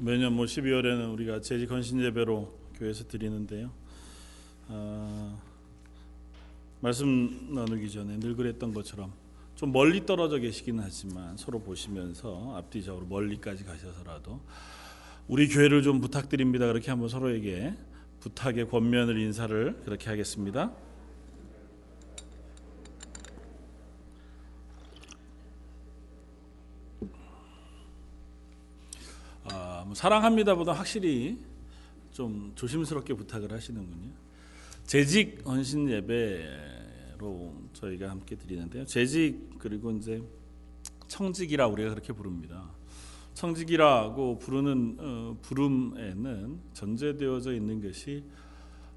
매년 뭐 12월에는 우리가 재직 헌신 예배로 교회에서 드리는데요. 어, 말씀 나누기 전에 늘 그랬던 것처럼 좀 멀리 떨어져 계시기는 하지만 서로 보시면서 앞뒤적으로 멀리까지 가셔서라도 우리 교회를 좀 부탁드립니다. 그렇게 한번 서로에게 부탁의 권면을 인사를 그렇게 하겠습니다. 아, 뭐 사랑합니다보다 확실히 좀 조심스럽게 부탁을 하시는군요. 재직 헌신 예배로 저희가 함께 드리는데요. 재직 그리고 이제 청직이라 우리가 그렇게 부릅니다. 청직이라고 부르는 어, 부름에는 전제되어져 있는 것이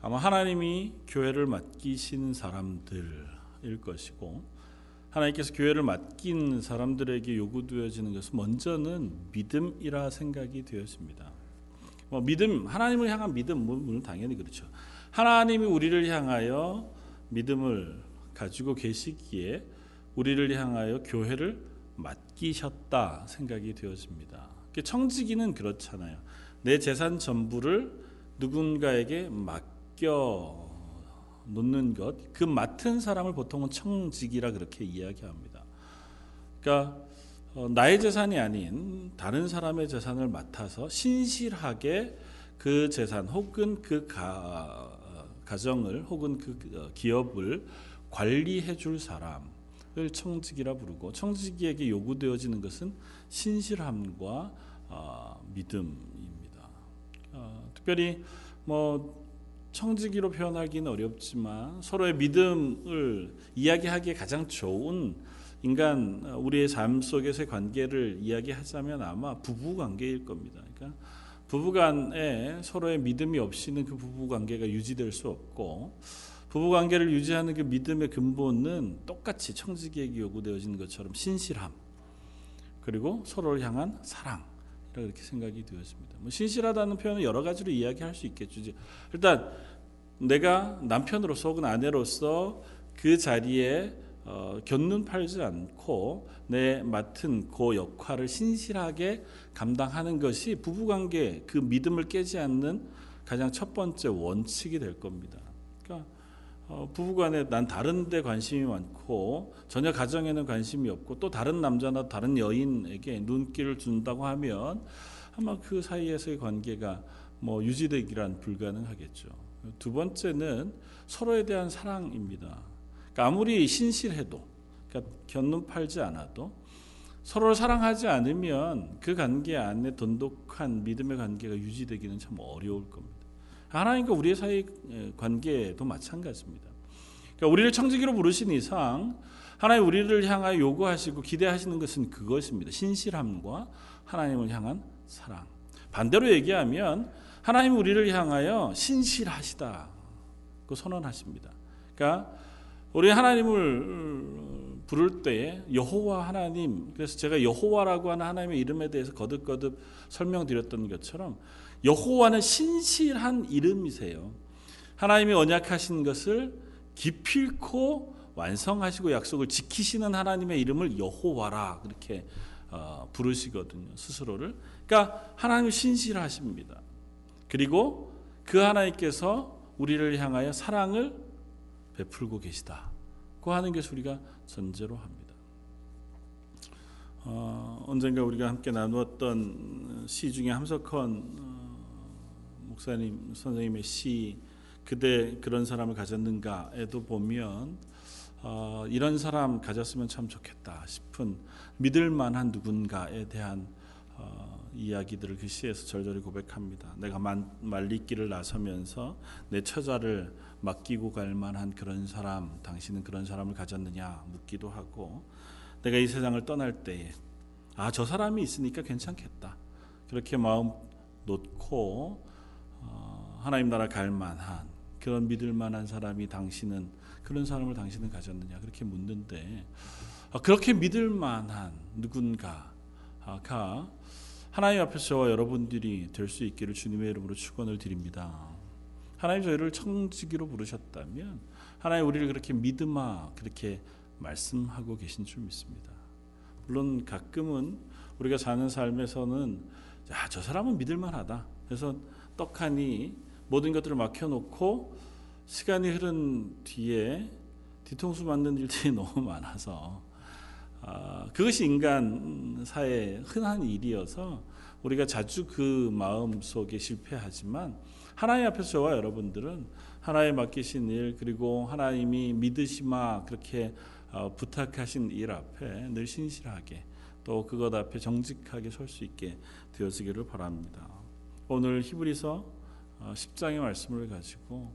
아마 하나님이 교회를 맡기신 사람들일 것이고 하나님께서 교회를 맡긴 사람들에게 요구되어지는 것은 먼저는 믿음이라 생각이 되었습니다. 뭐 믿음, 하나님을 향한 믿음, 물론 당연히 그렇죠. 하나님이 우리를 향하여 믿음을 가지고 계시기에 우리를 향하여 교회를 맡기셨다 생각이 되어집니다. 청지기는 그렇잖아요. 내 재산 전부를 누군가에게 맡겨 놓는 것, 그 맡은 사람을 보통은 청직이라 그렇게 이야기합니다. 그러니까 어, 나의 재산이 아닌 다른 사람의 재산을 맡아서 신실하게 그 재산 혹은 그 가, 가정을 혹은 그 어, 기업을 관리해 줄 사람을 청직이라 부르고 청직이에게 요구되어지는 것은 신실함과 어, 믿음입니다. 어, 특별히 뭐 청지기로 표현하기는 어렵지만 서로의 믿음을 이야기하기에 가장 좋은 인간 우리의 삶 속에서의 관계를 이야기하자면 아마 부부 관계일 겁니다. 그러니까 부부 간에 서로의 믿음이 없이는 그 부부 관계가 유지될 수 없고 부부 관계를 유지하는 그 믿음의 근본은 똑같이 청지기에게 요구되어지는 것처럼 신실함 그리고 서로를 향한 사랑 이렇게 생각이 되었습니다. 뭐 신실하다는 표현은 여러 가지로 이야기할 수 있겠죠. 일단 내가 남편으로서 혹은 아내로서 그 자리에 어, 견눈 팔지 않고 내 맡은 그 역할을 신실하게 감당하는 것이 부부관계 그 믿음을 깨지 않는 가장 첫 번째 원칙이 될 겁니다. 어, 부부간에 난 다른 데 관심이 많고 전혀 가정에는 관심이 없고 또 다른 남자나 다른 여인에게 눈길을 준다고 하면 아마 그 사이에서의 관계가 뭐 유지되기란 불가능하겠죠. 두 번째는 서로에 대한 사랑입니다. 그러니까 아무리 신실해도 그러니까 견눈 팔지 않아도 서로를 사랑하지 않으면 그 관계 안에 돈독한 믿음의 관계가 유지되기는 참 어려울 겁니다. 하나님과 우리의 사이 관계도 마찬가지입니다. 그러니까 우리를 청지기로 부르신 이상 하나님 우리를 향하여 요구하시고 기대하시는 것은 그것입니다. 신실함과 하나님을 향한 사랑. 반대로 얘기하면 하나님 우리를 향하여 신실하시다고 선언하십니다. 그러니까 우리 하나님을 부를 때 여호와 하나님 그래서 제가 여호와라고 하는 하나님의 이름에 대해서 거듭거듭 설명드렸던 것처럼 여호와는 신실한 이름이세요. 하나님이 언약하신 것을 기필코 완성하시고 약속을 지키시는 하나님의 이름을 여호와라 그렇게 어, 부르시거든요 스스로를. 그러니까 하나님이 신실하십니다. 그리고 그 하나님께서 우리를 향하여 사랑을 베풀고 계시다고 하는 것을 우리가 전제로 합니다. 어, 언젠가 우리가 함께 나누었던 시 중에 함석헌 어, 목사님 선생님의 시 그대 그런 사람을 가졌는가에도 보면 어, 이런 사람 가졌으면 참 좋겠다 싶은 믿을 만한 누군가에 대한 어, 이야기들을 그 시에서 절절히 고백합니다. 내가 말리기를 나서면서 내 처자를 맡기고 갈 만한 그런 사람, 당신은 그런 사람을 가졌느냐 묻기도 하고, 내가 이 세상을 떠날 때에 아 저 사람이 있으니까 괜찮겠다. 그렇게 마음 놓고 어, 하나님 나라 갈 만한 그런 믿을 만한 사람이 당신은 그런 사람을 당신은 가졌느냐 그렇게 묻는데 아, 그렇게 믿을 만한 누군가가 하나님 앞에서 여러분들이 될 수 있기를 주님의 이름으로 축원을 드립니다. 하나님 저희를 청지기로 부르셨다면 하나님 우리를 그렇게 믿음아 그렇게 말씀하고 계신 줄 믿습니다. 물론 가끔은 우리가 사는 삶에서는 야, 저 사람은 믿을 만하다. 그래서 떡하니 모든 것들을 막혀놓고 시간이 흐른 뒤에 뒤통수 맞는 일들이 너무 많아서 아, 그것이 인간 사회의 흔한 일이어서 우리가 자주 그 마음 속에 실패하지만 하나님 앞에서 저와 여러분들은 하나님 맡기신 일 그리고 하나님이 믿으시마 그렇게 어, 부탁하신 일 앞에 늘 신실하게 또 그것 앞에 정직하게 설 수 있게 되어지기를 바랍니다. 오늘 히브리서 10장의 어, 말씀을 가지고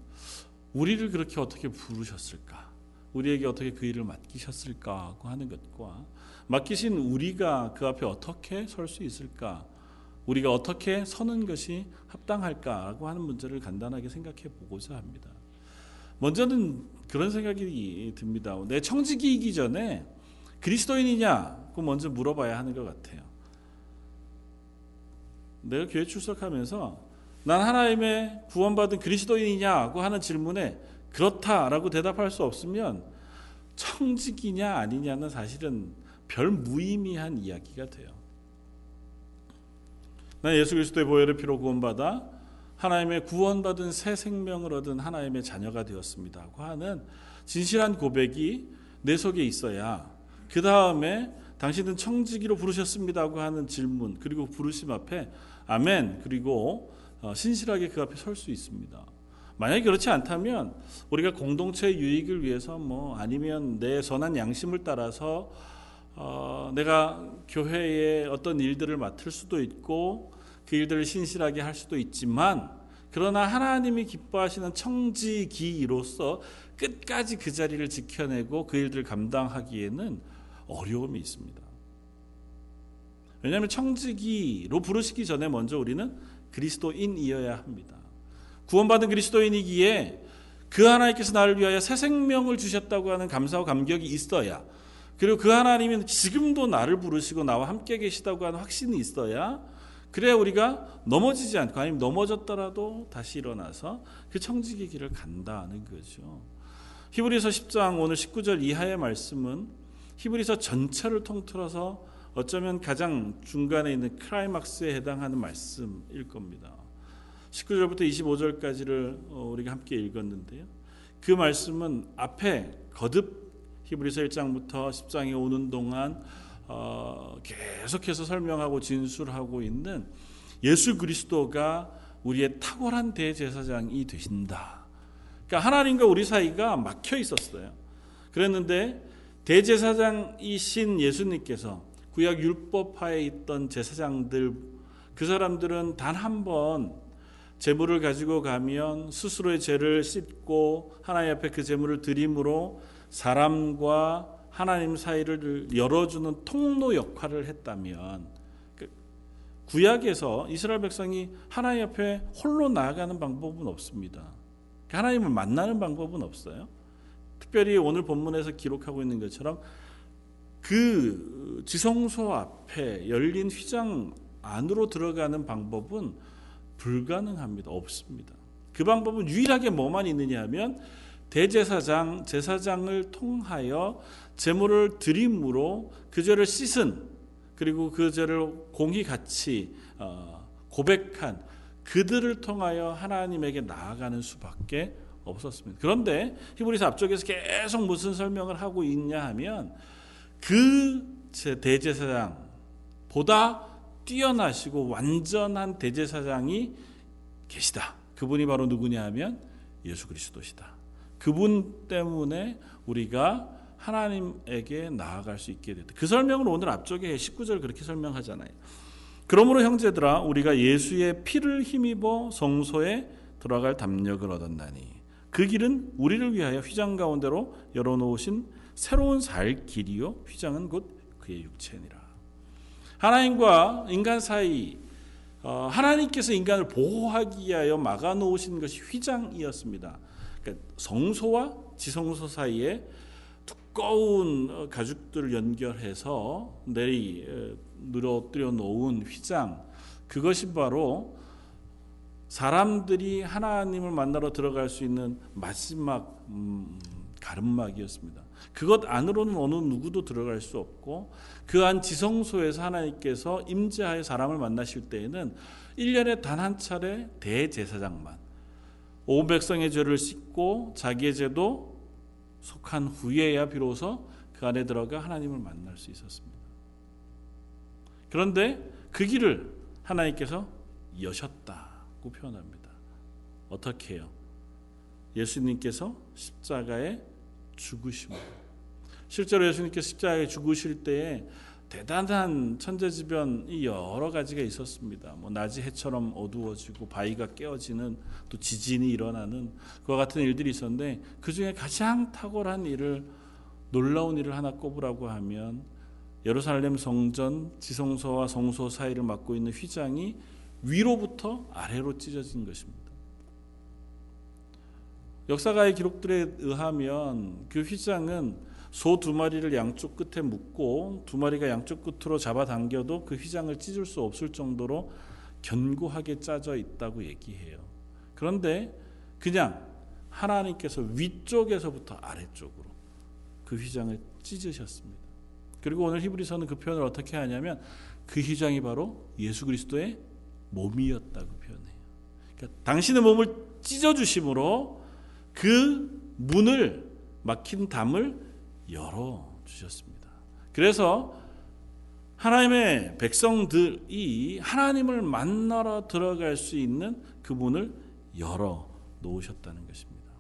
우리를 그렇게 어떻게 부르셨을까? 우리에게 어떻게 그 일을 맡기셨을까 하고 하는 것과 맡기신 우리가 그 앞에 어떻게 설 수 있을까? 우리가 어떻게 서는 것이 합당할까라고 하는 문제를 간단하게 생각해 보고자 합니다. 먼저는 그런 생각이 듭니다. 내 청지기이기 전에 그리스도인이냐고 먼저 물어봐야 하는 것 같아요. 내가 교회 출석하면서 난 하나님의 구원받은 그리스도인이냐고 하는 질문에 그렇다라고 대답할 수 없으면 청직이냐 아니냐는 사실은 별 무의미한 이야기가 돼요. 난 예수 그리스도의 보혈의 피로 구원받아 하나님의 구원받은 새 생명을 얻은 하나님의 자녀가 되었습니다 고 하는 진실한 고백이 내 속에 있어야 그 다음에 당신은 청지기로 부르셨습니다고 하는 질문 그리고 부르심 앞에 아멘 그리고 어, 신실하게 그 앞에 설 수 있습니다. 만약에 그렇지 않다면 우리가 공동체 유익을 위해서 뭐 아니면 내 선한 양심을 따라서 어, 내가 교회에 어떤 일들을 맡을 수도 있고 그 일들을 신실하게 할 수도 있지만 그러나 하나님이 기뻐하시는 청지기로서 끝까지 그 자리를 지켜내고 그 일들을 감당하기에는 어려움이 있습니다. 왜냐하면 청지기로 부르시기 전에 먼저 우리는 그리스도인이어야 합니다. 구원받은 그리스도인이기에 그 하나님께서 나를 위하여 새 생명을 주셨다고 하는 감사와 감격이 있어야 그리고 그 하나님은 지금도 나를 부르시고 나와 함께 계시다고 하는 확신이 있어야 그래야 우리가 넘어지지 않고 아니면 넘어졌더라도 다시 일어나서 그 청지기 길을 간다는 거죠. 히브리서 10장 오늘 19절 이하의 말씀은 히브리서 전체를 통틀어서 어쩌면 가장 중간에 있는 크라이막스에 해당하는 말씀일 겁니다. 19절부터 25절까지를 어, 우리가 함께 읽었는데요. 그 말씀은 앞에 거듭 히브리서 1장부터 10장에 오는 동안 어, 계속해서 설명하고 진술하고 있는 예수 그리스도가 우리의 탁월한 대제사장이 되신다. 그러니까 하나님과 우리 사이가 막혀 있었어요. 그랬는데 대제사장이신 예수님께서 구약 율법하에 있던 제사장들 그 사람들은 단 한 번 제물을 가지고 가면 스스로의 죄를 씻고 하나님 앞에 그 제물을 드림으로 사람과 하나님 사이를 열어주는 통로 역할을 했다면 그 구약에서 이스라엘 백성이 하나님 앞에 홀로 나아가는 방법은 없습니다. 하나님을 만나는 방법은 없어요. 특별히 오늘 본문에서 기록하고 있는 것처럼 그 지성소 앞에 열린 휘장 안으로 들어가는 방법은 불가능합니다. 없습니다. 그 방법은 유일하게 뭐만 있느냐 하면 대제사장, 제사장을 통하여 제물을 드림으로 그 죄를 씻은 그리고 그 죄를 공히 같이 어, 고백한 그들을 통하여 하나님에게 나아가는 수밖에 없었습니다. 그런데 히브리서 앞쪽에서 계속 무슨 설명을 하고 있냐 하면 그 대제사장보다 뛰어나시고 완전한 대제사장이 계시다. 그분이 바로 누구냐 하면 예수 그리스도시다. 그분 때문에 우리가 하나님에게 나아갈 수 있게 됐다. 그 설명을 오늘 앞쪽에 19절 그렇게 설명하잖아요. 그러므로 형제들아 우리가 예수의 피를 힘입어 성소에 들어갈 담력을 얻었나니 그 길은 우리를 위하여 휘장 가운데로 열어놓으신 새로운 살 길이요 휘장은 곧 그의 육체니라. 하나님과 인간 사이 어, 하나님께서 인간을 보호하기 위하여 막아 놓으신 것이 휘장이었습니다. 그러니까 성소와 지성소 사이에 두꺼운 어, 가죽들을 연결해서 내리 늘어뜨려 놓은 휘장 그것이 바로 사람들이 하나님을 만나러 들어갈 수 있는 마지막 음, 가름막이었습니다. 그것 안으로는 어느 누구도 들어갈 수 없고 그 안 지성소에서 하나님께서 임재하여 사람을 만나실 때에는 1년에 단 한 차례 대제사장만 온 백성의 죄를 씻고 자기의 죄도 속한 후에야 비로소 그 안에 들어가 하나님을 만날 수 있었습니다. 그런데 그 길을 하나님께서 여셨다고 표현합니다. 어떻게 해요? 예수님께서 십자가에 죽으심으로. 실제로 예수님께서 십자가에 죽으실 때에 대단한 천재지변이 여러 가지가 있었습니다. 뭐 낮이 해처럼 어두워지고 바위가 깨어지는 또 지진이 일어나는 그와 같은 일들이 있었는데 그 중에 가장 탁월한 일을 놀라운 일을 하나 꼽으라고 하면 예루살렘 성전 지성소와 성소 사이를 막고 있는 휘장이 위로부터 아래로 찢어진 것입니다. 역사가의 기록들에 의하면 그 휘장은 소 두 마리를 양쪽 끝에 묶고 두 마리가 양쪽 끝으로 잡아당겨도 그 휘장을 찢을 수 없을 정도로 견고하게 짜져 있다고 얘기해요. 그런데 그냥 하나님께서 위쪽에서부터 아래쪽으로 그 휘장을 찢으셨습니다. 그리고 오늘 히브리서는 그 표현을 어떻게 하냐면 그 휘장이 바로 예수 그리스도의 몸이었다고 표현해요. 그러니까 당신의 몸을 찢어 주심으로 그 문을 막힌 담을 열어 주셨습니다. 그래서 하나님의 백성들이 하나님을 만나러 들어갈 수 있는 그 문을 열어 놓으셨다는 것입니다.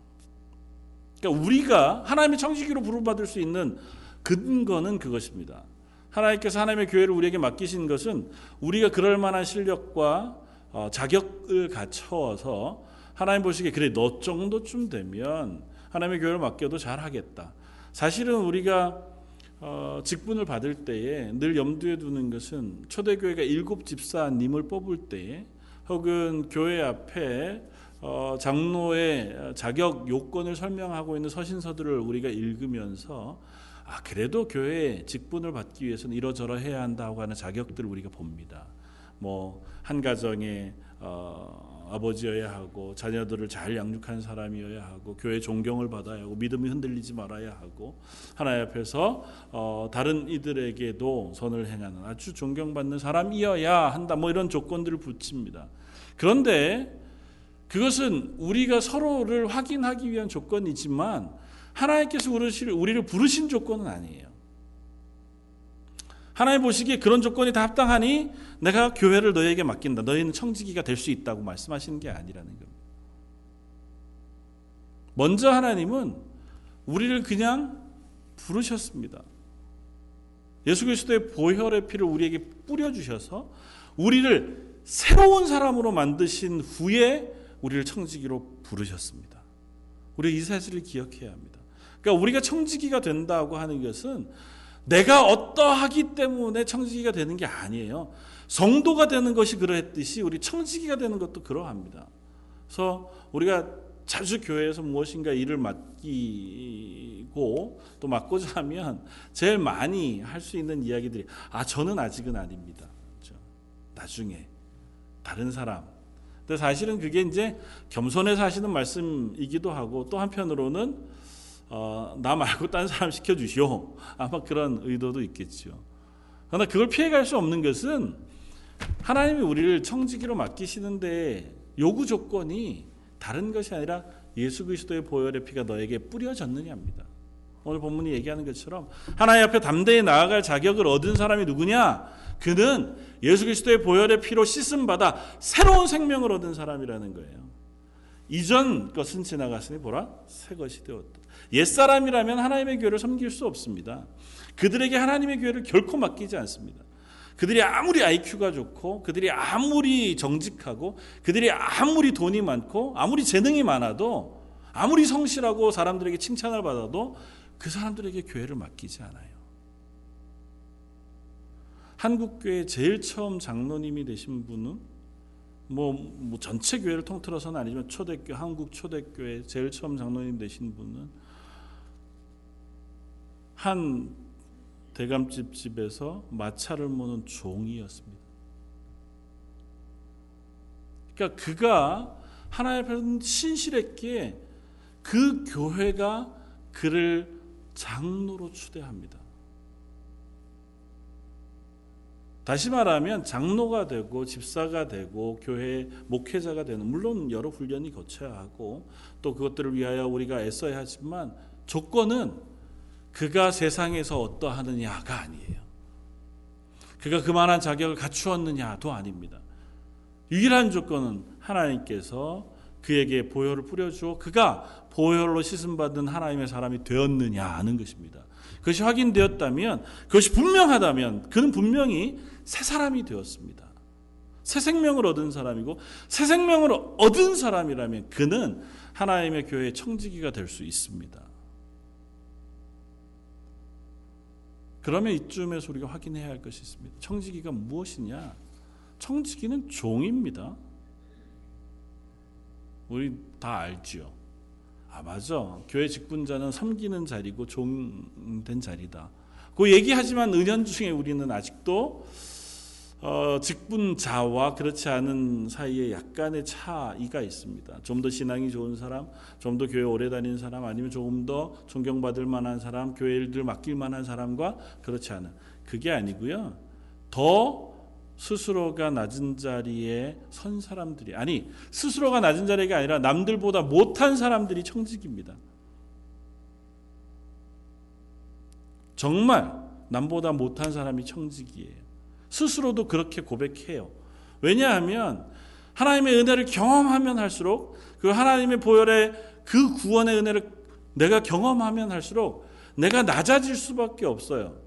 그러니까 우리가 하나님의 청지기로 부름받을 수 있는 근거는 그것입니다. 하나님께서 하나님의 교회를 우리에게 맡기신 것은 우리가 그럴 만한 실력과 어, 자격을 갖춰서 하나님 보시기에 그래 너 정도쯤 되면 하나님의 교회를 맡겨도 잘하겠다. 사실은 우리가 어, 직분을 받을 때에 늘 염두에 두는 것은 초대교회가 일곱 집사님을 뽑을 때에 혹은 교회 앞에 어, 장로의 자격 요건을 설명하고 있는 서신서들을 우리가 읽으면서 아 그래도 교회 직분을 받기 위해서는 이러저러 해야 한다고 하는 자격들을 우리가 봅니다. 뭐 한 가정에 어, 아버지여야 하고 자녀들을 잘 양육한 사람이어야 하고 교회 존경을 받아야 하고 믿음이 흔들리지 말아야 하고 하나님 앞에서 어, 다른 이들에게도 선을 행하는 아주 존경받는 사람이어야 한다 뭐 이런 조건들을 붙입니다. 그런데 그것은 우리가 서로를 확인하기 위한 조건이지만 하나님께서 우리를 부르신 조건은 아니에요. 하나님 보시기에 그런 조건이 다 합당하니 내가 교회를 너에게 맡긴다. 너희는 청지기가 될 수 있다고 말씀하시는 게 아니라는 겁니다. 먼저 하나님은 우리를 그냥 부르셨습니다. 예수 그리스도의 보혈의 피를 우리에게 뿌려 주셔서 우리를 새로운 사람으로 만드신 후에 우리를 청지기로 부르셨습니다. 우리 이 사실을 기억해야 합니다. 그러니까 우리가 청지기가 된다고 하는 것은 내가 어떠하기 때문에 청지기가 되는 게 아니에요. 성도가 되는 것이 그러했듯이 우리 청지기가 되는 것도 그러합니다. 그래서 우리가 자주 교회에서 무엇인가 일을 맡기고 또 맡고자 하면 제일 많이 할 수 있는 이야기들이 아 저는 아직은 아닙니다. 그렇죠? 나중에 다른 사람. 근데 사실은 그게 이제 겸손해서 하시는 말씀이기도 하고 또 한편으로는 어, 나 말고 딴 사람 시켜주시오. 아마 그런 의도도 있겠죠. 그러나 그걸 피해갈 수 없는 것은 하나님이 우리를 청지기로 맡기시는데 요구 조건이 다른 것이 아니라 예수 그리스도의 보혈의 피가 너에게 뿌려졌느냐입니다. 오늘 본문이 얘기하는 것처럼 하나님 앞에 담대히 나아갈 자격을 얻은 사람이 누구냐? 그는 예수 그리스도의 보혈의 피로 씻음 받아 새로운 생명을 얻은 사람이라는 거예요. 이전 것은 지나갔으니 보라 새 것이 되었다. 옛사람이라면 하나님의 교회를 섬길 수 없습니다. 그들에게 하나님의 교회를 결코 맡기지 않습니다. 그들이 아무리 IQ가 좋고 그들이 아무리 정직하고 그들이 아무리 돈이 많고 아무리 재능이 많아도 아무리 성실하고 사람들에게 칭찬을 받아도 그 사람들에게 교회를 맡기지 않아요. 한국교회 제일 처음 장로님이 되신 분은 뭐, 뭐 전체 교회를 통틀어서는 아니지만 초대교 한국 초대교회 제일 처음 장로님 되신 분은 한 대감집 집에서 마차를 모는 종이었습니다. 그러니까 그가 하나님 앞에 신실했기에 그 교회가 그를 장로로 추대합니다. 다시 말하면 장로가 되고 집사가 되고 교회 목회자가 되는 물론 여러 훈련이 거쳐야 하고 또 그것들을 위하여 우리가 애써야 하지만 조건은 그가 세상에서 어떠하느냐가 아니에요. 그가 그만한 자격을 갖추었느냐도 아닙니다. 유일한 조건은 하나님께서 그에게 보혈을 뿌려주어 그가 보혈로 씻음받은 하나님의 사람이 되었느냐 하는 것입니다. 그것이 확인되었다면, 그것이 분명하다면, 그는 분명히 새 사람이 되었습니다. 새 생명을 얻은 사람이고, 새 생명을 얻은 사람이라면 그는 하나님의 교회의 청지기가 될 수 있습니다. 그러면 이쯤에서 우리가 확인해야 할 것이 있습니다. 청지기가 무엇이냐? 청지기는 종입니다. 우리 다 알지요. 아 맞아. 교회 직분자는 섬기는 자리고 종 된 자리다. 그 얘기하지만 은연 중에 우리는 아직도 어, 직분자와 그렇지 않은 사이에 약간의 차이가 있습니다. 좀 더 신앙이 좋은 사람, 좀 더 교회 오래 다닌 사람, 아니면 조금 더 존경받을 만한 사람, 교회 일들 맡길 만한 사람과 그렇지 않은 그게 아니고요. 더 스스로가 낮은 자리에 선 사람들이 아니 스스로가 낮은 자리가 아니라 남들보다 못한 사람들이 청직입니다. 정말 남보다 못한 사람이 청직이에요. 스스로도 그렇게 고백해요. 왜냐하면 하나님의 은혜를 경험하면 할수록 그 하나님의 보혈의 그 구원의 은혜를 내가 경험하면 할수록 내가 낮아질 수밖에 없어요.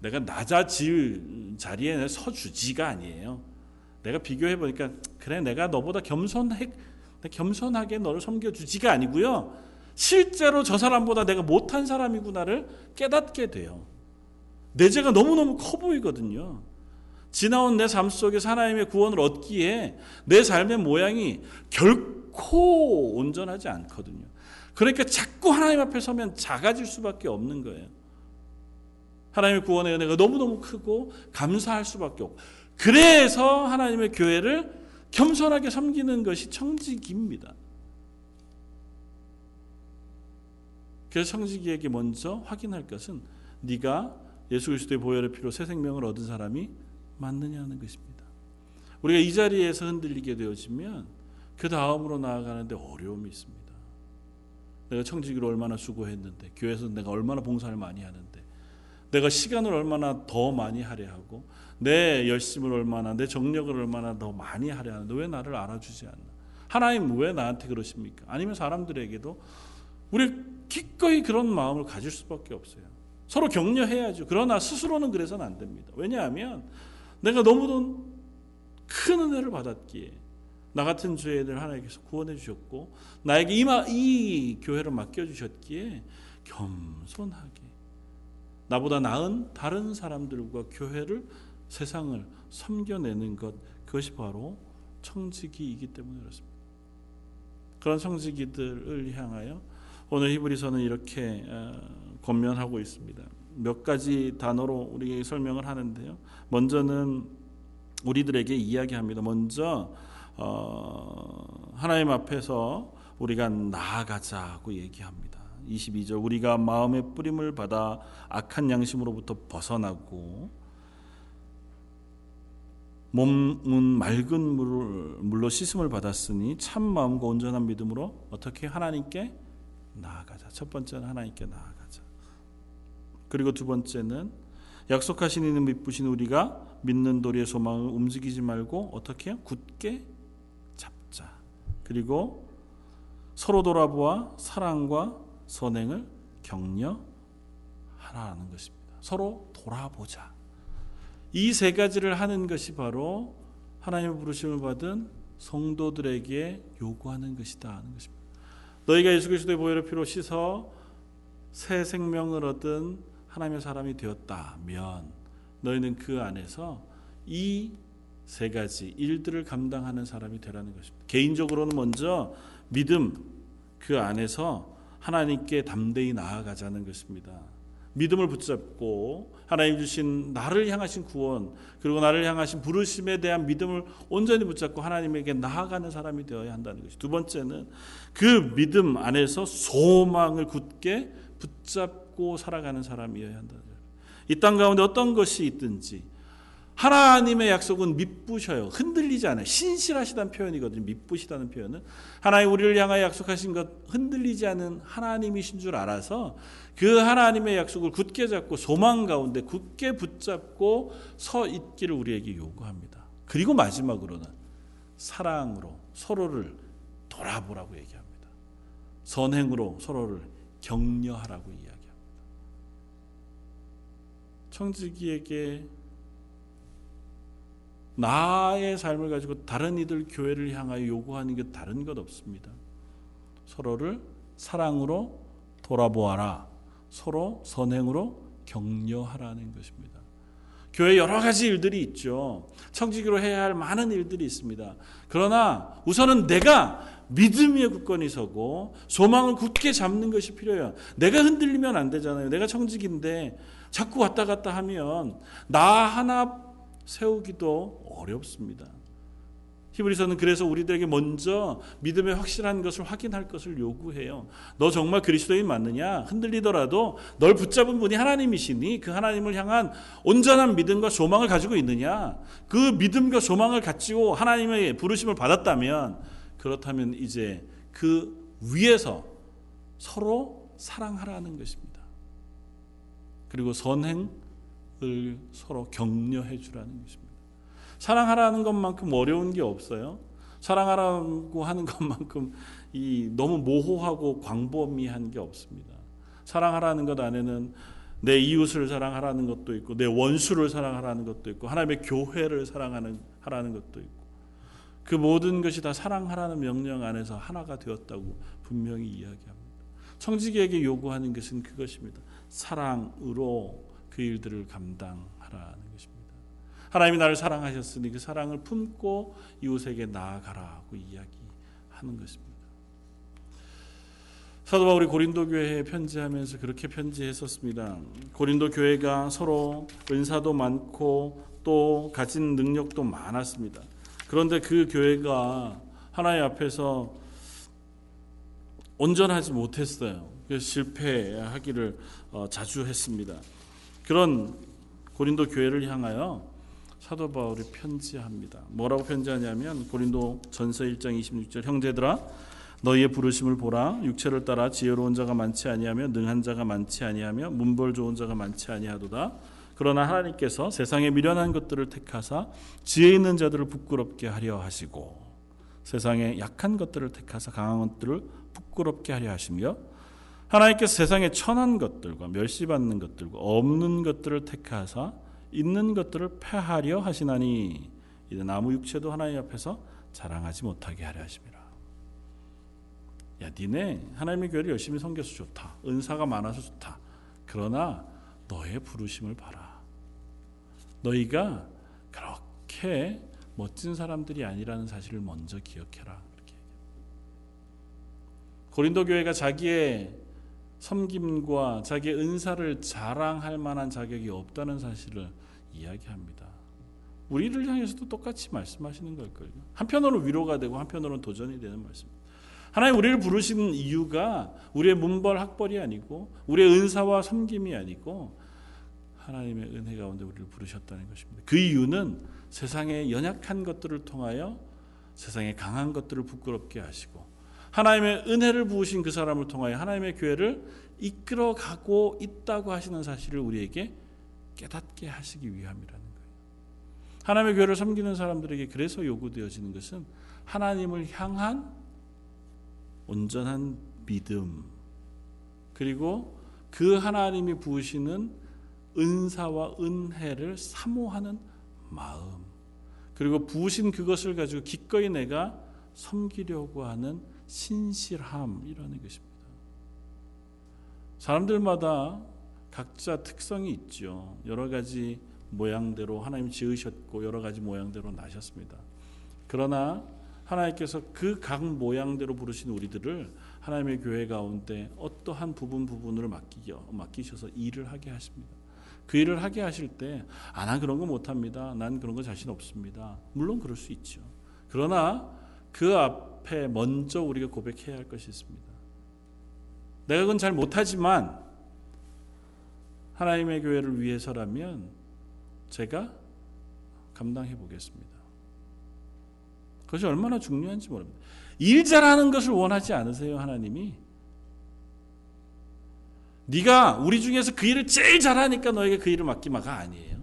내가 낮아질 자리에 서주지가 아니에요. 내가 비교해 보니까 그래 내가 너보다 겸손해 겸손하게 너를 섬겨주지가 아니고요. 실제로 저 사람보다 내가 못한 사람이구나를 깨닫게 돼요. 내 죄가 너무너무 커 보이거든요. 지나온 내 삶 속에서 하나님의 구원을 얻기에 내 삶의 모양이 결코 온전하지 않거든요. 그러니까 자꾸 하나님 앞에 서면 작아질 수밖에 없는 거예요. 하나님의 구원의 은혜가 너무너무 크고 감사할 수밖에 없고 그래서 하나님의 교회를 겸손하게 섬기는 것이 청지기입니다. 그래서 청지기에게 먼저 확인할 것은 네가 예수 그리스도의 보혈의 피로 새 생명을 얻은 사람이 맞느냐 하는 것입니다. 우리가 이 자리에서 흔들리게 되어지면 그 다음으로 나아가는데 어려움이 있습니다. 내가 청지기로 얼마나 수고했는데 교회에서 내가 얼마나 봉사를 많이 하는데 내가 시간을 얼마나 더 많이 하려 하고 내 열심을 얼마나 내 정력을 얼마나 더 많이 하려 하는데 왜 나를 알아주지 않나? 하나님 왜 나한테 그러십니까? 아니면 사람들에게도 우리 기꺼이 그런 마음을 가질 수밖에 없어요. 서로 격려해야죠. 그러나 스스로는 그래서는 안 됩니다. 왜냐하면 내가 너무도 큰 은혜를 받았기에 나 같은 죄인을 하나님께서 구원해 주셨고 나에게 이, 이 교회를 맡겨 주셨기에 겸손하게 나보다 나은 다른 사람들과 교회를 세상을 섬겨내는 것 그것이 바로 청지기이기 때문에 그렇습니다. 그런 청지기들을 향하여 오늘 히브리서는 이렇게 어, 권면하고 있습니다. 몇 가지 단어로 우리 설명을 하는데요. 먼저는 우리들에게 이야기합니다. 먼저 어, 하나님 앞에서 우리가 나아가자고 얘기합니다. 22절 우리가 마음의 뿌림을 받아 악한 양심으로부터 벗어나고 몸은 맑은 물로 씻음을 받았으니 참 마음과 온전한 믿음으로 어떻게 하나님께 나아가자. 첫 번째는 하나님께 나아가자. 그리고 두 번째는 약속하신 이는 믿부신 우리가 믿는 도리의 소망을 움직이지 말고 어떻게 굳게 잡자. 그리고 서로 돌아보아 사랑과 선행을 격려하라는 것입니다. 서로 돌아보자. 이 세 가지를 하는 것이 바로 하나님의 부르심을 받은 성도들에게 요구하는 것이다 하는 것입니다. 너희가 예수 그리스도의 보혈의 피로 씻어 새 생명을 얻은 하나님의 사람이 되었다면 너희는 그 안에서 이 세 가지 일들을 감당하는 사람이 되라는 것입니다. 개인적으로는 먼저 믿음 그 안에서 하나님께 담대히 나아가자는 것입니다. 믿음을 붙잡고 하나님 주신 나를 향하신 구원 그리고 나를 향하신 부르심에 대한 믿음을 온전히 붙잡고 하나님에게 나아가는 사람이 되어야 한다는 것이 두 번째는 그 믿음 안에서 소망을 굳게 붙잡고 살아가는 사람이어야 한다. 이땅 가운데 어떤 것이 있든지 하나님의 약속은 믿부셔요. 흔들리지 않아요. 신실하시다는 표현이거든요. 믿부시다는 표현은 하나님 우리를 향하여 약속하신 것 흔들리지 않은 하나님이신 줄 알아서 그 하나님의 약속을 굳게 잡고 소망 가운데 굳게 붙잡고 서 있기를 우리에게 요구합니다. 그리고 마지막으로는 사랑으로 서로를 돌아보라고 얘기합니다. 선행으로 서로를 격려하라고 이야기합니다. 청지기에게 나의 삶을 가지고 다른 이들 교회를 향하여 요구하는 게 다른 것 없습니다. 서로를 사랑으로 돌아보아라. 서로 선행으로 격려하라는 것입니다. 교회 여러 가지 일들이 있죠. 청지기로 해야 할 많은 일들이 있습니다. 그러나 우선은 내가 믿음의 굳건히 서고 소망을 굳게 잡는 것이 필요해요. 내가 흔들리면 안 되잖아요. 내가 청직인데 자꾸 왔다 갔다 하면 나 하나 세우기도 어렵습니다. 히브리서는 그래서 우리들에게 먼저 믿음의 확실한 것을 확인할 것을 요구해요. 너 정말 그리스도인 맞느냐? 흔들리더라도 널 붙잡은 분이 하나님이시니 그 하나님을 향한 온전한 믿음과 소망을 가지고 있느냐? 그 믿음과 소망을 가지고 하나님의 부르심을 받았다면 그렇다면 이제 그 위에서 서로 사랑하라는 것입니다. 그리고 선행 을 서로 격려해 주라는 것입니다. 사랑하라는 것만큼 어려운 게 없어요. 사랑하라고 하는 것만큼 이 너무 모호하고 광범위한 게 없습니다. 사랑하라는 것 안에는 내 이웃을 사랑하라는 것도 있고 내 원수를 사랑하라는 것도 있고 하나님의 교회를 사랑하는 하라는 것도 있고 그 모든 것이 다 사랑하라는 명령 안에서 하나가 되었다고 분명히 이야기합니다. 청지기에게 요구하는 것은 그것입니다. 사랑으로 그 일들을 감당하라는 것입니다. 하나님이 나를 사랑하셨으니 그 사랑을 품고 이웃에게 나아가라고 이야기하는 것입니다. 사도 바울이 고린도 교회에 편지하면서 그렇게 편지했었습니다. 고린도 교회가 서로 은사도 많고 또 가진 능력도 많았습니다. 그런데 그 교회가 하나님 앞에서 온전하지 못했어요. 실패하기를 어, 자주 했습니다. 그런 고린도 교회를 향하여 사도 바울이 편지합니다. 뭐라고 편지하냐면 고린도 전서 1장 26절 형제들아 너희의 부르심을 보라 육체를 따라 지혜로운 자가 많지 아니하며 능한 자가 많지 아니하며 문벌 좋은 자가 많지 아니하도다 그러나 하나님께서 세상에 미련한 것들을 택하사 지혜 있는 자들을 부끄럽게 하려 하시고 세상에 약한 것들을 택하사 강한 것들을 부끄럽게 하려 하시며 하나님께서 세상에 천한 것들과 멸시받는 것들과 없는 것들을 택하사 있는 것들을 패하려 하시나니 이제 나무 육체도 하나님 앞에서 자랑하지 못하게 하려 하심이라. 야, 니네 하나님의 교회를 열심히 섬겨서 좋다. 은사가 많아서 좋다. 그러나 너의 부르심을 봐라. 너희가 그렇게 멋진 사람들이 아니라는 사실을 먼저 기억해라. 고린도 교회가 자기의 섬김과 자기의 은사를 자랑할 만한 자격이 없다는 사실을 이야기합니다. 우리를 향해서도 똑같이 말씀하시는 걸걸요. 한편으로 위로가 되고 한편으로는 도전이 되는 말씀. 하나님 우리를 부르시는 이유가 우리의 문벌 학벌이 아니고 우리의 은사와 섬김이 아니고 하나님의 은혜 가운데 우리를 부르셨다는 것입니다. 그 이유는 세상의 연약한 것들을 통하여 세상의 강한 것들을 부끄럽게 하시고 하나님의 은혜를 부으신 그 사람을 통하여 하나님의 교회를 이끌어 가고 있다고 하시는 사실을 우리에게 깨닫게 하시기 위함이라는 거예요. 하나님의 교회를 섬기는 사람들에게 그래서 요구되어지는 것은 하나님을 향한 온전한 믿음 그리고 그 하나님이 부으시는 은사와 은혜를 사모하는 마음 그리고 부으신 그것을 가지고 기꺼이 내가 섬기려고 하는 신실함이라는 것입니다. 사람들마다 각자 특성이 있죠. 여러 가지 모양대로 하나님 지으셨고 여러 가지 모양대로 나셨습니다. 그러나 하나님께서 그 각 모양대로 부르신 우리들을 하나님의 교회 가운데 어떠한 부분 부분을 맡기겨 맡기셔서 일을 하게 하십니다. 그 일을 하게 하실 때, 아, 난 그런 거 못합니다. 난 그런 거 자신 없습니다. 물론 그럴 수 있죠. 그러나 그 앞 에 먼저 우리가 고백해야 할 것이 있습니다. 내가 그건 잘 못하지만 하나님의 교회를 위해서라면 제가 감당해 보겠습니다. 그것이 얼마나 중요한지 모릅니다. 일 잘하는 것을 원하지 않으세요, 하나님이? 네가 우리 중에서 그 일을 제일 잘하니까 너에게 그 일을 맡기마가 아니에요.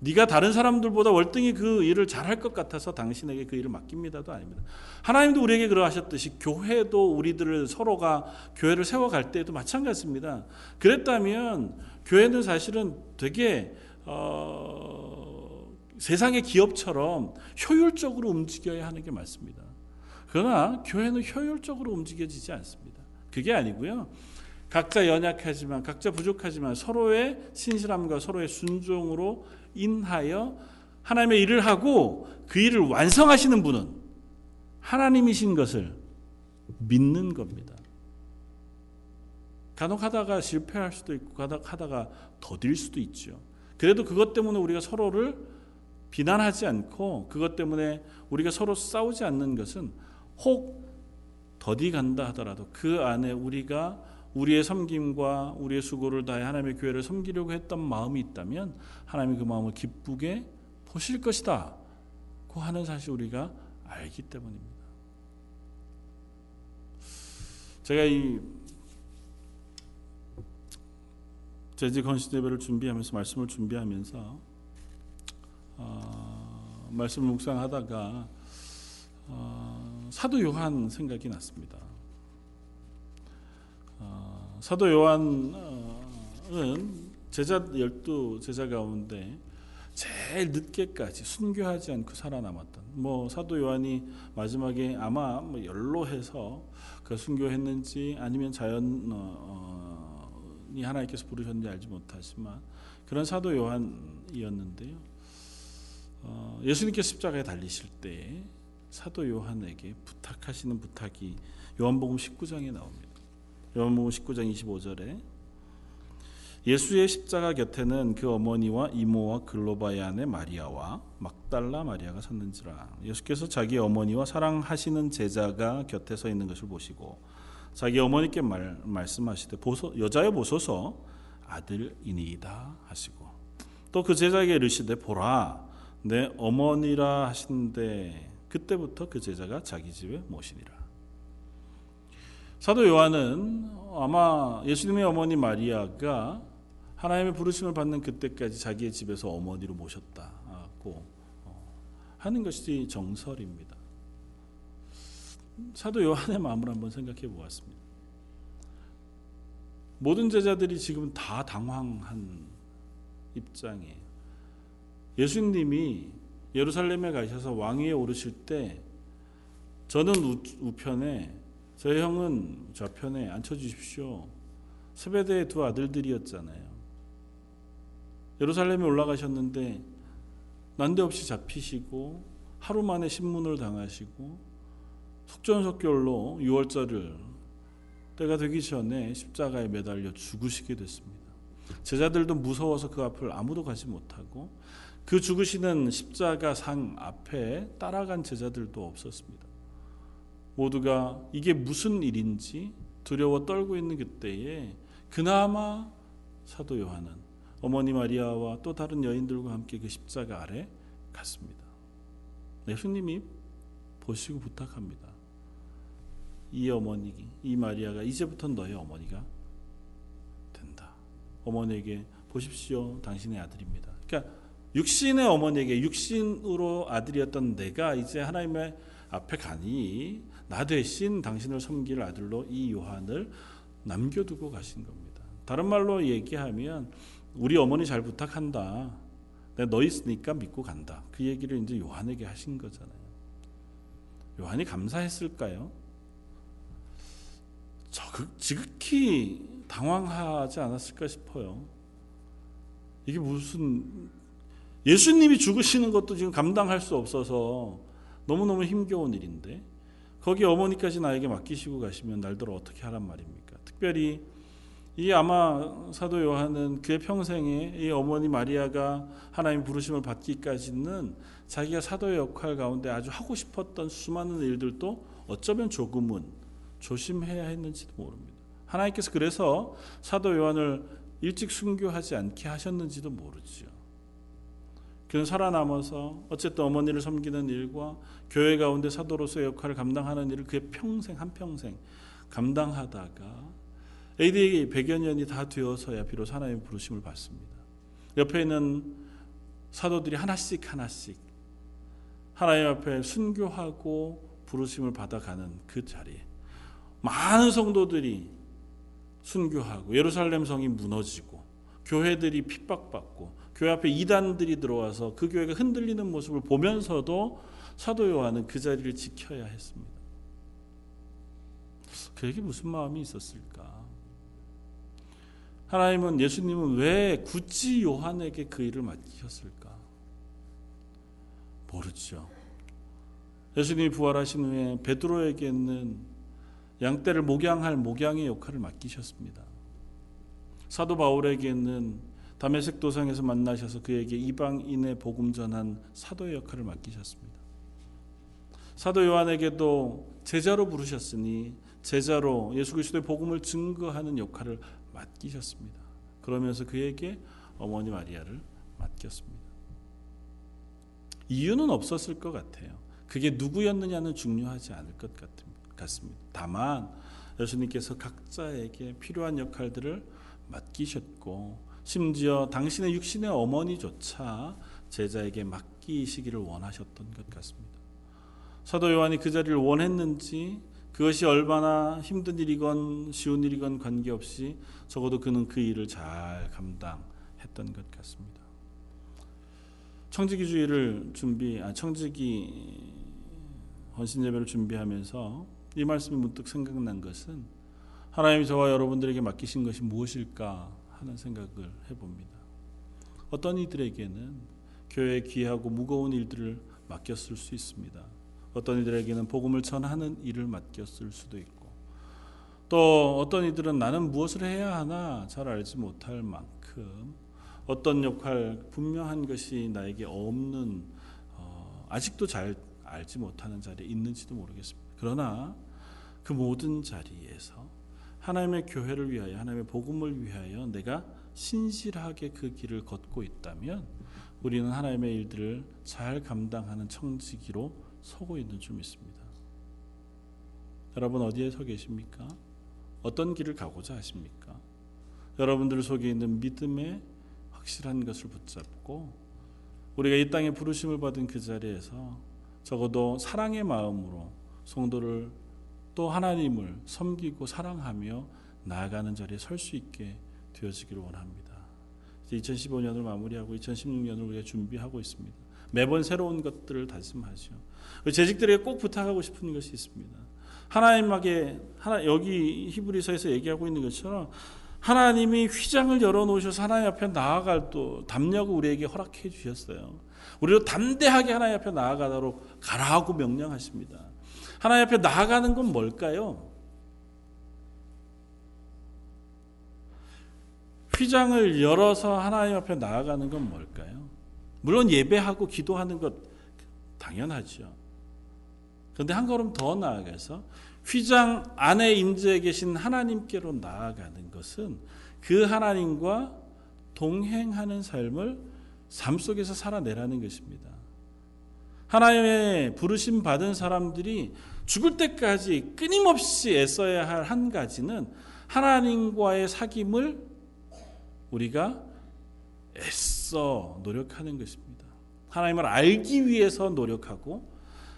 네가 다른 사람들보다 월등히 그 일을 잘할 것 같아서 당신에게 그 일을 맡깁니다도 아닙니다. 하나님도 우리에게 그러하셨듯이 교회도 우리들을 서로가 교회를 세워갈 때도 마찬가지입니다. 그랬다면 교회는 사실은 되게 어, 세상의 기업처럼 효율적으로 움직여야 하는 게 맞습니다. 그러나 교회는 효율적으로 움직여지지 않습니다. 그게 아니고요. 각자 연약하지만 각자 부족하지만 서로의 신실함과 서로의 순종으로 인하여 하나님의 일을 하고 그 일을 완성하시는 분은 하나님이신 것을 믿는 겁니다. 간혹 하다가 실패할 수도 있고 하다가 더딜 수도 있죠. 그래도 그것 때문에 우리가 서로를 비난하지 않고 그것 때문에 우리가 서로 싸우지 않는 것은 혹 더디 간다 하더라도 그 안에 우리가 우리의 섬김과 우리의 수고를 다해 하나님의 교회를 섬기려고 했던 마음이 있다면 하나님이 그 마음을 기쁘게 보실 것이다. 고 하는 사실 우리가 알기 때문입니다. 제가 이 재직 건신 예배를 준비하면서 말씀을 준비하면서 어, 말씀을 묵상하다가 어, 사도 요한 생각이 났습니다. 어, 사도 요한은 제자 열두 제자 가운데 제일 늦게까지 순교하지 않고 살아남았던 뭐 사도 요한이 마지막에 아마 뭐 연로해서 그 순교했는지 아니면 자연이 어, 하나님께서 부르셨는지 알지 못하지만 그런 사도 요한이었는데요. 어, 예수님께 십자가에 달리실 때 사도 요한에게 부탁하시는 부탁이 요한복음 19장에 나옵니다. 요한복음 19장 25절에 예수의 십자가 곁에는 그 어머니와 이모와 글로바의 아내 마리아와 막달라 마리아가 섰는지라. 예수께서 자기 어머니와 사랑하시는 제자가 곁에 서 있는 것을 보시고 자기 어머니께 말, 말씀하시되 보소, 여자여 보소서 아들이니이다 하시고 또 그 제자에게 이르시되 보라 내 어머니라 하신데 그때부터 그 제자가 자기 집에 모시니라 사도 요한은 아마 예수님의 어머니 마리아가 하나님의 부르심을 받는 그때까지 자기의 집에서 어머니로 모셨다고 어, 하는 것이 정설입니다. 사도 요한의 마음을 한번 생각해 보았습니다. 모든 제자들이 지금 다 당황한 입장이에요. 예수님이 예루살렘에 가셔서 왕위에 오르실 때 저는 우편에 저희 형은 좌편에 앉혀주십시오. 세베대의 두 아들들이었잖아요. 예루살렘에 올라가셨는데 난데없이 잡히시고 하루 만에 신문을 당하시고 속전속결로 6월절을 때가 되기 전에 십자가에 매달려 죽으시게 됐습니다. 제자들도 무서워서 그 앞을 아무도 가지 못하고 그 죽으시는 십자가 상 앞에 따라간 제자들도 없었습니다. 모두가 이게 무슨 일인지 두려워 떨고 있는 그때에 그나마 사도 요한은 어머니 마리아와 또 다른 여인들과 함께 그 십자가 아래 갔습니다. 예수님이 보시고 부탁합니다. 이 어머니, 이 마리아가 이제부터 너의 어머니가 된다. 어머니에게 보십시오, 당신의 아들입니다. 그러니까 육신의 어머니에게 육신으로 아들이었던 내가 이제 하나님의 앞에 가니 나 대신 당신을 섬길 아들로 이 요한을 남겨두고 가신 겁니다. 다른 말로 얘기하면 우리 어머니 잘 부탁한다. 내가 너 있으니까 믿고 간다. 그 얘기를 이제 요한에게 하신 거잖아요. 요한이 감사했을까요? 저극, 지극히 당황하지 않았을까 싶어요. 이게 무슨 예수님이 죽으시는 것도 지금 감당할 수 없어서 너무너무 힘겨운 일인데 거기 어머니까지 나에게 맡기시고 가시면 날더러 어떻게 하란 말입니까? 특별히 이 아마 사도 요한은 그의 평생에 이 어머니 마리아가 하나님 부르심을 받기까지는 자기가 사도의 역할 가운데 아주 하고 싶었던 수많은 일들도 어쩌면 조금은 조심해야 했는지도 모릅니다. 하나님께서 그래서 사도 요한을 일찍 순교하지 않게 하셨는지도 모르지요. 그는 살아남아서 어쨌든 어머니를 섬기는 일과 교회 가운데 사도로서의 역할을 감당하는 일을 그의 평생 한평생 감당하다가 AD 100여 년이 다 되어서야 비로소 하나님의 부르심을 받습니다. 옆에 있는 사도들이 하나씩 하나씩 하나님 앞에 순교하고 부르심을 받아가는 그 자리에 많은 성도들이 순교하고 예루살렘 성이 무너지고 교회들이 핍박받고 교회 앞에 이단들이 들어와서 그 교회가 흔들리는 모습을 보면서도 사도 요한은 그 자리를 지켜야 했습니다. 그에게 무슨 마음이 있었을까? 하나님은 예수님은 왜 굳이 요한에게 그 일을 맡기셨을까? 모르죠. 예수님이 부활하신 후에 베드로에게는 양떼를 목양할 목양의 역할을 맡기셨습니다. 사도 바울에게는 다메섹 도상에서 만나셔서 그에게 이방인의 복음 전한 사도의 역할을 맡기셨습니다. 사도 요한에게도 제자로 부르셨으니 제자로 예수 그리스도의 복음을 증거하는 역할을 맡기셨습니다. 그러면서 그에게 어머니 마리아를 맡겼습니다. 이유는 없었을 것 같아요. 그게 누구였느냐는 중요하지 않을 것 같습니다. 다만 예수님께서 각자에게 필요한 역할들을 맡기셨고 심지어 당신의 육신의 어머니조차 제자에게 맡기시기를 원하셨던 것 같습니다. 사도 요한이 그 자리를 원했는지 그것이 얼마나 힘든 일이건 쉬운 일이건 관계없이 적어도 그는 그 일을 잘 감당했던 것 같습니다. 청지기 주의를 준비, 아, 청지기 헌신 예배를 준비하면서 이 말씀이 문득 생각난 것은 하나님이 저와 여러분들에게 맡기신 것이 무엇일까 하는 생각을 해봅니다. 어떤 이들에게는 교회에 귀하고 무거운 일들을 맡겼을 수 있습니다. 어떤 이들에게는 복음을 전하는 일을 맡겼을 수도 있고 또 어떤 이들은 나는 무엇을 해야 하나 잘 알지 못할 만큼 어떤 역할 분명한 것이 나에게 없는 어, 아직도 잘 알지 못하는 자리에 있는지도 모르겠습니다. 그러나 그 모든 자리에서 하나님의 교회를 위하여 하나님의 복음을 위하여 내가 신실하게 그 길을 걷고 있다면 우리는 하나님의 일들을 잘 감당하는 청지기로 서고 있는 줄 믿습니다. 여러분 어디에 서 계십니까? 어떤 길을 가고자 하십니까? 여러분들 속에 있는 믿음의 확실한 것을 붙잡고 우리가 이 땅에 부르심을 받은 그 자리에서 적어도 사랑의 마음으로 성도를 또 하나님을 섬기고 사랑하며 나아가는 자리에 설 수 있게 되어지기를 원합니다. 2015년을 마무리하고 2016년을 우리가 준비하고 있습니다. 매번 새로운 것들을 다짐하죠. 재직들에게 꼭 부탁하고 싶은 것이 있습니다. 하나님에게 하나 여기 히브리서에서 얘기하고 있는 것처럼 하나님이 휘장을 열어놓으셔서 하나님 앞에 나아갈 또 담력을 우리에게 허락해 주셨어요. 우리도 담대하게 하나님 앞에 나아가도록 가라고 명령하십니다. 하나님 앞에 나아가는 건 뭘까요? 휘장을 열어서 하나님 앞에 나아가는 건 뭘까요? 물론 예배하고 기도하는 것 당연하죠. 그런데 한 걸음 더 나아가서 휘장 안에 임재해 계신 하나님께로 나아가는 것은 그 하나님과 동행하는 삶을 삶 속에서 살아내라는 것입니다. 하나님의 부르심 받은 사람들이 죽을 때까지 끊임없이 애써야 할 한 가지는 하나님과의 사귐을 우리가 애써 노력하는 것입니다. 하나님을 알기 위해서 노력하고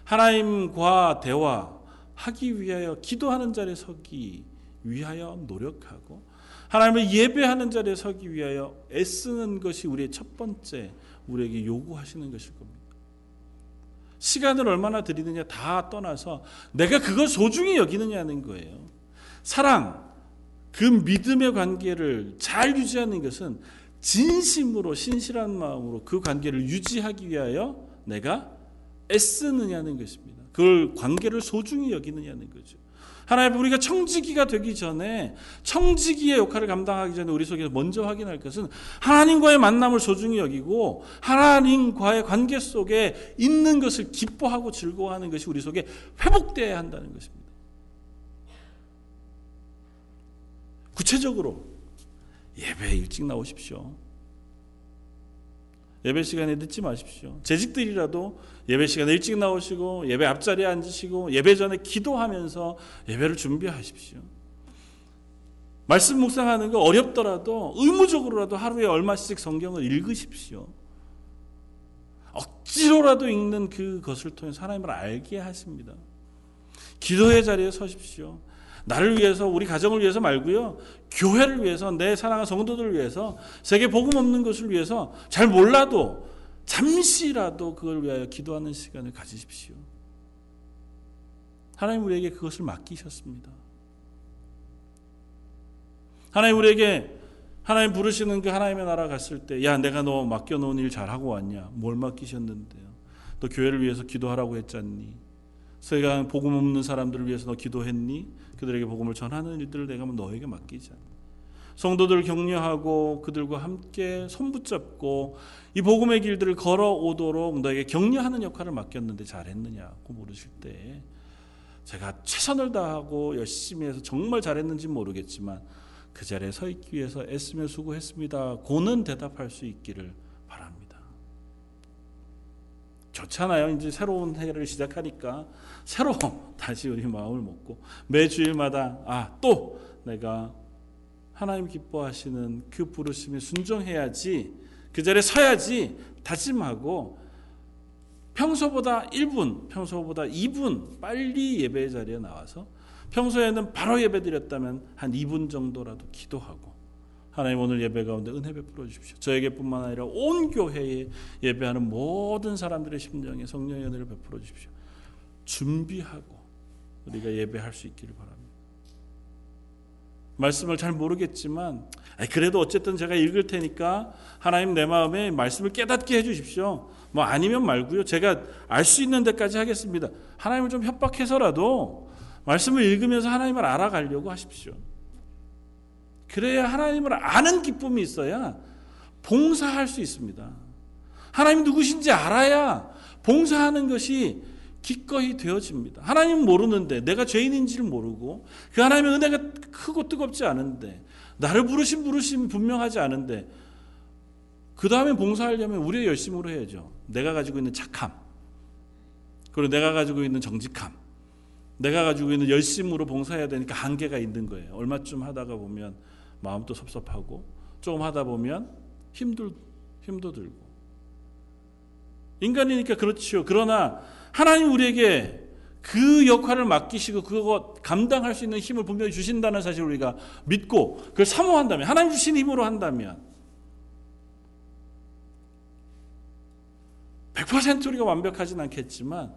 하나님과 대화하기 위하여 기도하는 자리에 서기 위하여 노력하고 하나님을 예배하는 자리에 서기 위하여 애쓰는 것이 우리의 첫 번째 우리에게 요구하시는 것일 겁니다. 시간을 얼마나 드리느냐 다 떠나서 내가 그걸 소중히 여기느냐는 거예요. 사랑, 그 믿음의 관계를 잘 유지하는 것은 진심으로 신실한 마음으로 그 관계를 유지하기 위하여 내가 애쓰느냐는 것입니다. 그걸 관계를 소중히 여기느냐는 거죠. 하나님 우리가 청지기가 되기 전에 청지기의 역할을 감당하기 전에 우리 속에서 먼저 확인할 것은 하나님과의 만남을 소중히 여기고 하나님과의 관계 속에 있는 것을 기뻐하고 즐거워하는 것이 우리 속에 회복되어야 한다는 것입니다. 구체적으로 예배 일찍 나오십시오. 예배 시간에 늦지 마십시오. 재직들이라도 예배 시간에 일찍 나오시고 예배 앞자리에 앉으시고 예배 전에 기도하면서 예배를 준비하십시오. 말씀 묵상하는 거 어렵더라도 의무적으로라도 하루에 얼마씩 성경을 읽으십시오. 억지로라도 읽는 그것을 통해서 하나님을 알게 하십니다. 기도의 자리에 서십시오. 나를 위해서 우리 가정을 위해서 말고요. 교회를 위해서 내 사랑하는 성도들을 위해서 세계 복음 없는 것을 위해서 잘 몰라도 잠시라도 그걸 위하여 기도하는 시간을 가지십시오. 하나님 우리에게 그것을 맡기셨습니다. 하나님 우리에게 하나님 부르시는 그 하나님의 나라 갔을 때, 야, 내가 너 맡겨놓은 일 잘하고 왔냐? 뭘 맡기셨는데요? 너 교회를 위해서 기도하라고 했잖니? 세상 복음 없는 사람들을 위해서 너 기도했니? 그들에게 복음을 전하는 일들을 내가 너에게 맡기자. 성도들을 격려하고 그들과 함께 손붙잡고 이 복음의 길들을 걸어오도록 너에게 격려하는 역할을 맡겼는데 잘했느냐고 물으실 때 제가 최선을 다하고 열심히 해서 정말 잘했는지 모르겠지만 그 자리에 서 있기 위해서 애쓰며 수고했습니다. 고는 대답할 수 있기를 바랍니다. 좋잖아요. 이제 새로운 해를 시작하니까 새로 다시 우리 마음을 먹고 매 주일마다 아 또 내가 하나님 기뻐하시는 그 부르심에 순종해야지 그 자리에 서야지 다짐하고 평소보다 1분, 평소보다 2분 빨리 예배 자리에 나와서 평소에는 바로 예배 드렸다면 한 2분 정도라도 기도하고 하나님 오늘 예배 가운데 은혜 베풀어 주십시오. 저에게뿐만 아니라 온 교회에 예배하는 모든 사람들의 심령에 성령의 은혜를 베풀어 주십시오. 준비하고 우리가 예배할 수 있기를 바랍니다. 말씀을 잘 모르겠지만 그래도 어쨌든 제가 읽을 테니까 하나님 내 마음에 말씀을 깨닫게 해 주십시오. 뭐 아니면 말고요. 제가 알 수 있는 데까지 하겠습니다. 하나님을 좀 협박해서라도 말씀을 읽으면서 하나님을 알아가려고 하십시오. 그래야 하나님을 아는 기쁨이 있어야 봉사할 수 있습니다. 하나님 누구신지 알아야 봉사하는 것이 기꺼이 되어집니다. 하나님 모르는데 내가 죄인인지를 모르고 그 하나님의 은혜가 크고 뜨겁지 않은데 나를 부르신 부르심 분명하지 않은데 그 다음에 봉사하려면 우리의 열심으로 해야죠. 내가 가지고 있는 착함 그리고 내가 가지고 있는 정직함 내가 가지고 있는 열심으로 봉사해야 되니까 한계가 있는 거예요. 얼마쯤 하다가 보면 마음도 섭섭하고 조금 하다 보면 힘들 힘도 들고 인간이니까 그렇지요. 그러나 하나님 우리에게 그 역할을 맡기시고 그거 감당할 수 있는 힘을 분명히 주신다는 사실을 우리가 믿고 그걸 사모한다면 하나님 주신 힘으로 한다면 100% 우리가 완벽하진 않겠지만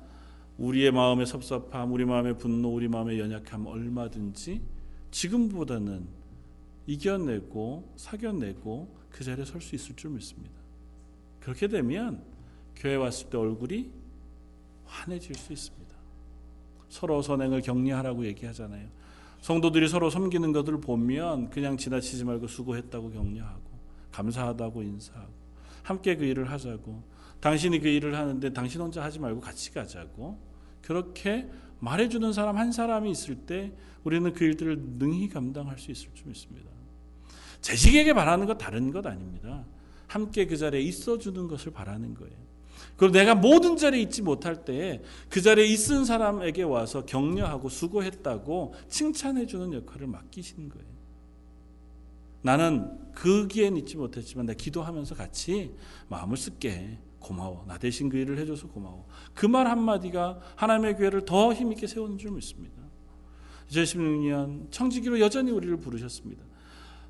우리의 마음의 섭섭함, 우리 마음의 분노, 우리 마음의 연약함 얼마든지 지금보다는 이겨내고 사겨내고 그 자리에 설 수 있을 줄 믿습니다. 그렇게 되면 교회 왔을 때 얼굴이 환해질 수 있습니다. 서로 선행을 격려하라고 얘기하잖아요. 성도들이 서로 섬기는 것을 보면 그냥 지나치지 말고 수고했다고 격려하고 감사하다고 인사하고 함께 그 일을 하자고 당신이 그 일을 하는데 당신 혼자 하지 말고 같이 가자고 그렇게 말해주는 사람 한 사람이 있을 때 우리는 그 일들을 능히 감당할 수 있을 줄 믿습니다. 재직에게 바라는 것 다른 것 아닙니다. 함께 그 자리에 있어주는 것을 바라는 거예요. 그리고 내가 모든 자리에 있지 못할 때그 자리에 있은 사람에게 와서 격려하고 수고했다고 칭찬해 주는 역할을 맡기시는 거예요. 나는 거기엔 있지 못했지만 내 기도하면서 같이 마음을 쓸게. 고마워. 나 대신 그 일을 해줘서 고마워. 그 말 한마디가 하나님의 교회를 더 힘있게 세우는 줄 믿습니다. 2016년 청지기로 여전히 우리를 부르셨습니다.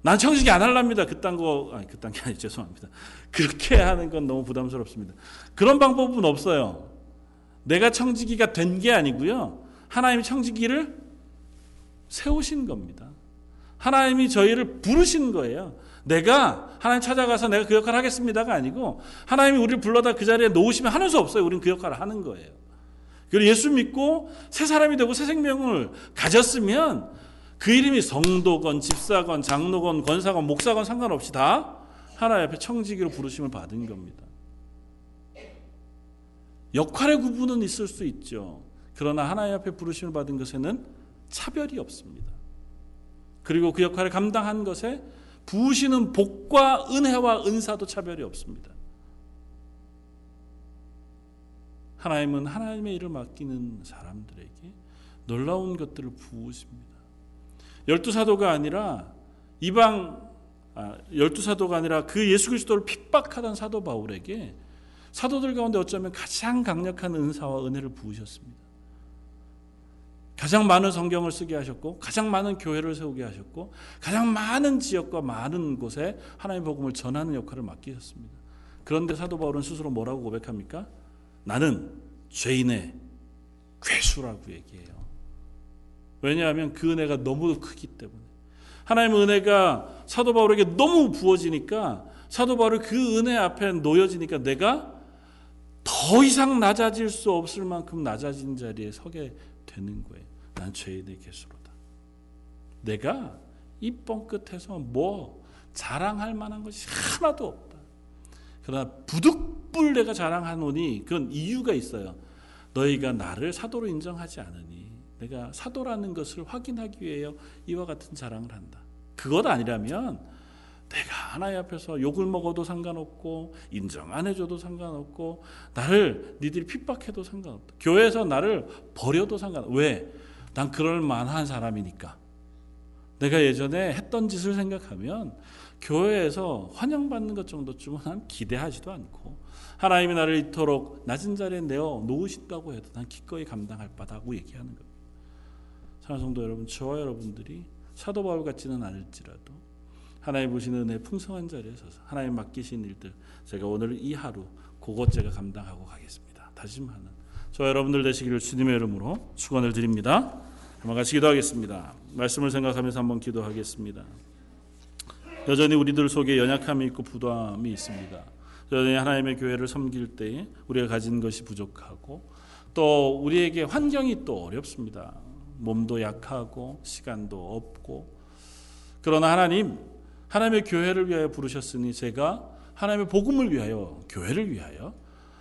난 청지기 안 할랍니다. 그딴 거, 아니, 그딴 게 아니, 죄송합니다. 그렇게 하는 건 너무 부담스럽습니다. 그런 방법은 없어요. 내가 청지기가 된 게 아니고요. 하나님이 청지기를 세우신 겁니다. 하나님이 저희를 부르신 거예요. 내가 하나님 찾아가서 내가 그 역할을 하겠습니다가 아니고 하나님이 우리를 불러다 그 자리에 놓으시면 하는 수 없어요. 우리는 그 역할을 하는 거예요. 그리고 예수 믿고 새 사람이 되고 새 생명을 가졌으면 그 이름이 성도건 집사건 장로건 권사건 목사건 상관없이 다 하나님 앞에 청지기로 부르심을 받은 겁니다. 역할의 구분은 있을 수 있죠. 그러나 하나님 앞에 부르심을 받은 것에는 차별이 없습니다. 그리고 그 역할을 감당한 것에 부으시는 복과 은혜와 은사도 차별이 없습니다. 하나님은 하나님의 일을 맡기는 사람들에게 놀라운 것들을 부으십니다. 열두 사도가 아니라 이방 아, 열두 사도가 아니라 그 예수 그리스도를 핍박하던 사도 바울에게 사도들 가운데 어쩌면 가장 강력한 은사와 은혜를 부으셨습니다. 가장 많은 성경을 쓰게 하셨고 가장 많은 교회를 세우게 하셨고 가장 많은 지역과 많은 곳에 하나님의 복음을 전하는 역할을 맡기셨습니다. 그런데 사도 바울은 스스로 뭐라고 고백합니까? 나는 죄인의 괴수라고 얘기해요. 왜냐하면 그 은혜가 너무 크기 때문에 하나님의 은혜가 사도 바울에게 너무 부어지니까 사도 바울이 그 은혜 앞에 놓여지니까 내가 더 이상 낮아질 수 없을 만큼 낮아진 자리에 서게 되는 거예요. 난 죄인의 개수로다. 내가 이 뻥 끝에서 뭐 자랑할 만한 것이 하나도 없다. 그러나 부득불 내가 자랑하노니 그런 이유가 있어요. 너희가 나를 사도로 인정하지 않으니 내가 사도라는 것을 확인하기 위해 이와 같은 자랑을 한다. 그것 아니라면 내가 하나님 앞에서 욕을 먹어도 상관없고 인정 안 해줘도 상관없고 나를 니들이 핍박해도 상관없다. 교회에서 나를 버려도 상관없다. 왜? 난 그럴 만한 사람이니까. 내가 예전에 했던 짓을 생각하면 교회에서 환영받는 것 정도쯤은 난 기대하지도 않고 하나님이 나를 이토록 낮은 자리에 내어 놓으신다고 해도 난 기꺼이 감당할 바다고 얘기하는 겁니다. 사랑하는 성도 여러분, 저와 여러분들이 사도 바울 같지는 않을지라도 하나님 보시는 은혜 풍성한 자리에 서서 하나님 맡기신 일들 제가 오늘 이 하루 그것 제가 감당하고 가겠습니다. 다짐하는 저 여러분들 되시기를 주님의 이름으로 축원을 드립니다. 한번 같이 기도하겠습니다. 말씀을 생각하면서 한번 기도하겠습니다. 여전히 우리들 속에 연약함이 있고 부담이 있습니다. 여전히 하나님의 교회를 섬길 때 우리가 가진 것이 부족하고 또 우리에게 환경이 또 어렵습니다. 몸도 약하고 시간도 없고 그러나 하나님 하나님의 교회를 위하여 부르셨으니 제가 하나님의 복음을 위하여 교회를 위하여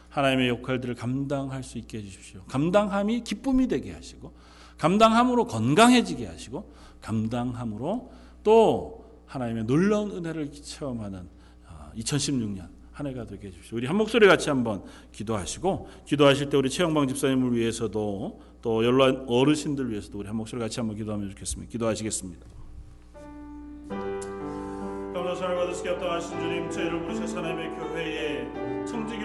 하나님의 역할들을 감당할 수 있게 해주십시오. 감당함이 기쁨이 되게 하시고 감당함으로 건강해지게 하시고 감당함으로 또 하나님의 놀라운 은혜를 체험하는 2016년 한 해가 되게 해주십시오. 우리 한 목소리 같이 한번 기도하시고 기도하실 때 우리 최영방 집사님을 위해서도 또 연로한 어르신들 위해서도 우리 한 목소리 같이 한번 기도하면 좋겠습니다. 기도하시겠습니다. 감사를 받으시게 합당하신 주님 저희를 부르셔 하나님의 교회에 청지기로